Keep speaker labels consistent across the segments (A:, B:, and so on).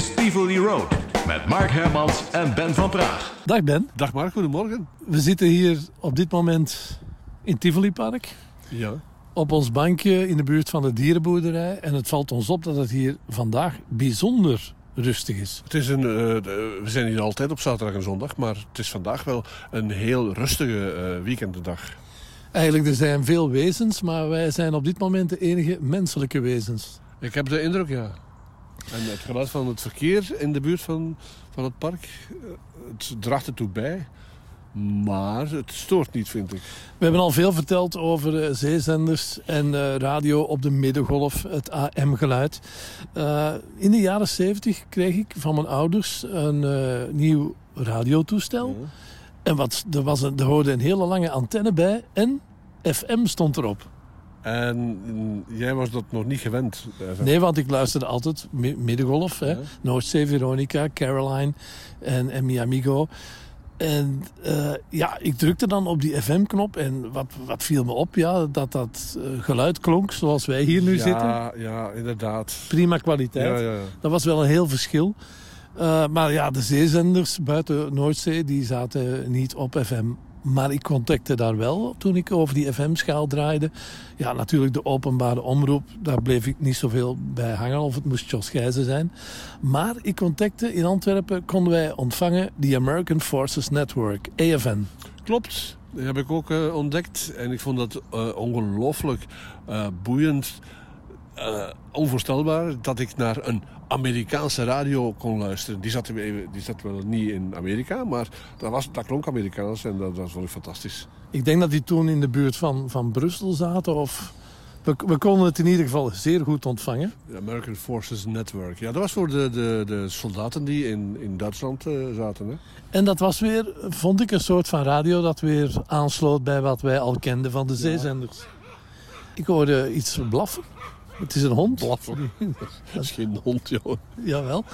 A: is Tivoli Road met Mark Hermans en Ben van Praag.
B: Dag Ben.
C: Dag Mark, goedemorgen.
B: We zitten hier op dit moment in Tivoli Park.
C: Ja.
B: Op ons bankje in de buurt van de dierenboerderij. En het valt ons op dat het hier vandaag bijzonder rustig is.
C: Het is een, eh, we zijn hier altijd op zaterdag en zondag, maar het is vandaag wel een heel rustige uh, weekenddag.
B: Eigenlijk, er zijn veel wezens, maar wij zijn op dit moment de enige menselijke wezens.
C: Ik heb de indruk, ja. En het geluid van het verkeer in de buurt van, van het park, eh, het draagt ertoe bij. Maar het stoort niet, vind ik.
B: We hebben al veel verteld over uh, zeezenders en uh, radio op de middengolf, het AM-geluid. Uh, in de jaren 70 kreeg ik van mijn ouders een nieuw radiotoestel. Ja. En wat, er, was een, er hoorde een hele lange antenne bij en FM stond erop.
C: En mm, jij was dat nog niet gewend?
B: FM. Nee, want ik luisterde altijd middengolf. Ja. Noordzee, Veronica, Caroline en, en Miamigo. En uh, ja, ik drukte dan op die FM-knop en wat, wat viel me op? Ja, dat dat uh, geluid klonk zoals wij hier nu
C: ja,
B: zitten.
C: Ja, inderdaad.
B: Prima kwaliteit.
C: Ja.
B: Dat was wel een heel verschil. Uh, maar ja, de zeezenders buiten Noordzee, die zaten niet op FM. Maar ik contacte daar wel toen ik over die FM-schaal draaide. Ja, natuurlijk de openbare omroep, daar bleef ik niet zoveel bij hangen. Of het moest Jos Gijzen zijn. Maar ik contacte in Antwerpen, konden wij ontvangen de American Forces Network, AFN.
C: Klopt, dat heb ik ook uh, ontdekt. En ik vond dat uh, ongelooflijk uh, boeiend. Onvoorstelbaar dat ik naar een Amerikaanse radio kon luisteren. Die zat, die zat wel niet in Amerika, maar dat, was, dat klonk Amerikaans en dat, dat vond ik fantastisch.
B: Ik denk dat die toen in de buurt van, van Brussel zaten of... We, we konden het in ieder geval zeer goed ontvangen.
C: De American Forces Network. Ja, dat was voor de, de, de soldaten die in, in Duitsland uh, zaten. Hè?
B: En dat was weer, vond ik, een soort van radio dat weer aansloot bij wat wij al kenden van de zeezenders. Ja. Ik hoorde iets blaffen. Het is een hond.
C: Blaffen. Dat is geen hond, joh.
B: Jawel.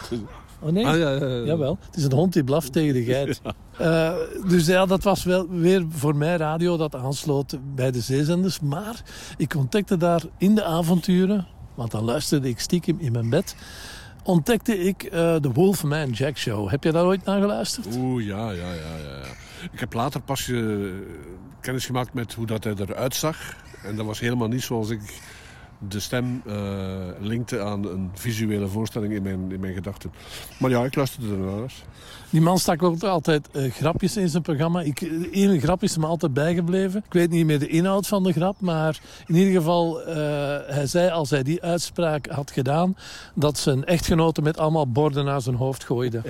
B: Oh nee?
C: Ah, ja, ja, ja.
B: Jawel. Het is een hond die blaft tegen de geit. Uh, dus ja, dat was wel weer voor mij radio dat aansloot bij de zeezenders. Maar ik contacte daar in de avonturen, want dan luisterde ik stiekem in mijn bed, ontdekte ik uh, de Wolfman Jack Show. Heb je daar ooit naar geluisterd?
C: Oeh, ja, ja, ja, ja. Ik heb later pas uh, kennis gemaakt met hoe dat hij eruit zag. En dat was helemaal niet zoals ik de stem uh, linkte aan een visuele voorstelling in mijn, in mijn gedachten. Maar ja, ik luisterde ernaar.
B: Die man stak ook altijd uh, grapjes in zijn programma. Ik, ene grap is me altijd bijgebleven. Ik weet niet meer de inhoud van de grap, maar in ieder geval, hij zei als hij die uitspraak had gedaan, dat zijn echtgenoten met allemaal borden naar zijn hoofd gooiden.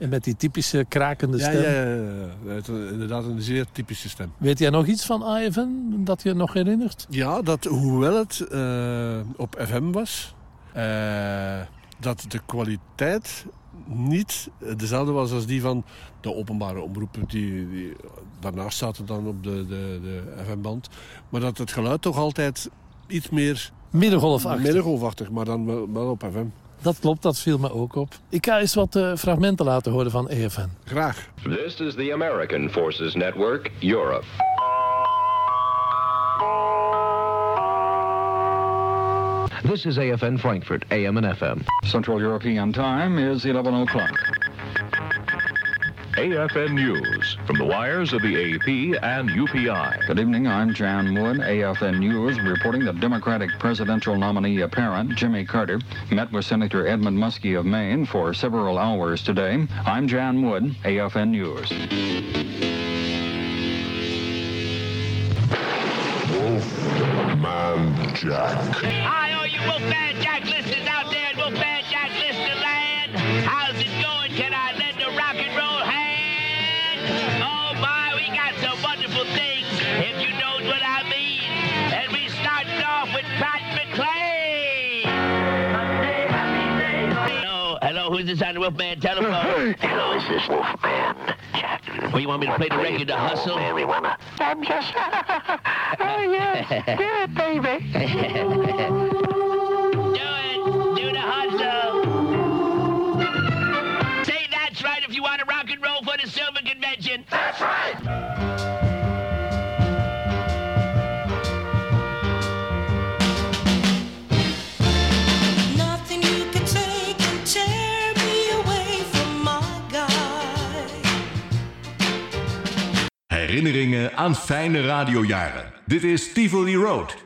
B: En met die typische krakende stem.
C: Ja, ja, ja, inderdaad een zeer typische stem.
B: Weet jij nog iets van AFN dat je nog herinnert?
C: Ja, dat hoewel het uh, op FM was, uh, dat de kwaliteit niet dezelfde was als die van de openbare omroepen die, die daarnaast zaten dan op de, de, de FM-band. Maar dat het geluid toch altijd iets meer...
B: Middengolfachtig.
C: Middengolfachtig, maar dan wel, wel op FM.
B: Dat klopt, dat viel me ook op. Ik ga eens wat uh, fragmenten laten horen van EFN.
C: Graag.
D: This is the American Forces Network, Europe.
E: This is AFN Frankfurt, AM and FM.
F: Central European Time is 11 o'clock.
A: AFN News from the wires of the AP and UPI.
F: Good evening, I'm Jan Wood. AFN News reporting that Democratic presidential nominee apparent Jimmy Carter met with Senator Edmund Muskie of Maine for several hours today. I'm Jan Wood, AFN News.
G: Wolfman Jack.
H: Hi, all you Wolfman Jack who's this on the Wolfman telephone?
G: Hello, is this Wolfman Jack?
H: Well, you want me to play the record, The Hustle?
G: Man, we wanna. I'm just. oh yes, do it, baby.
A: Herinneringen aan fijne radiojaren. Dit is Tivoli Road.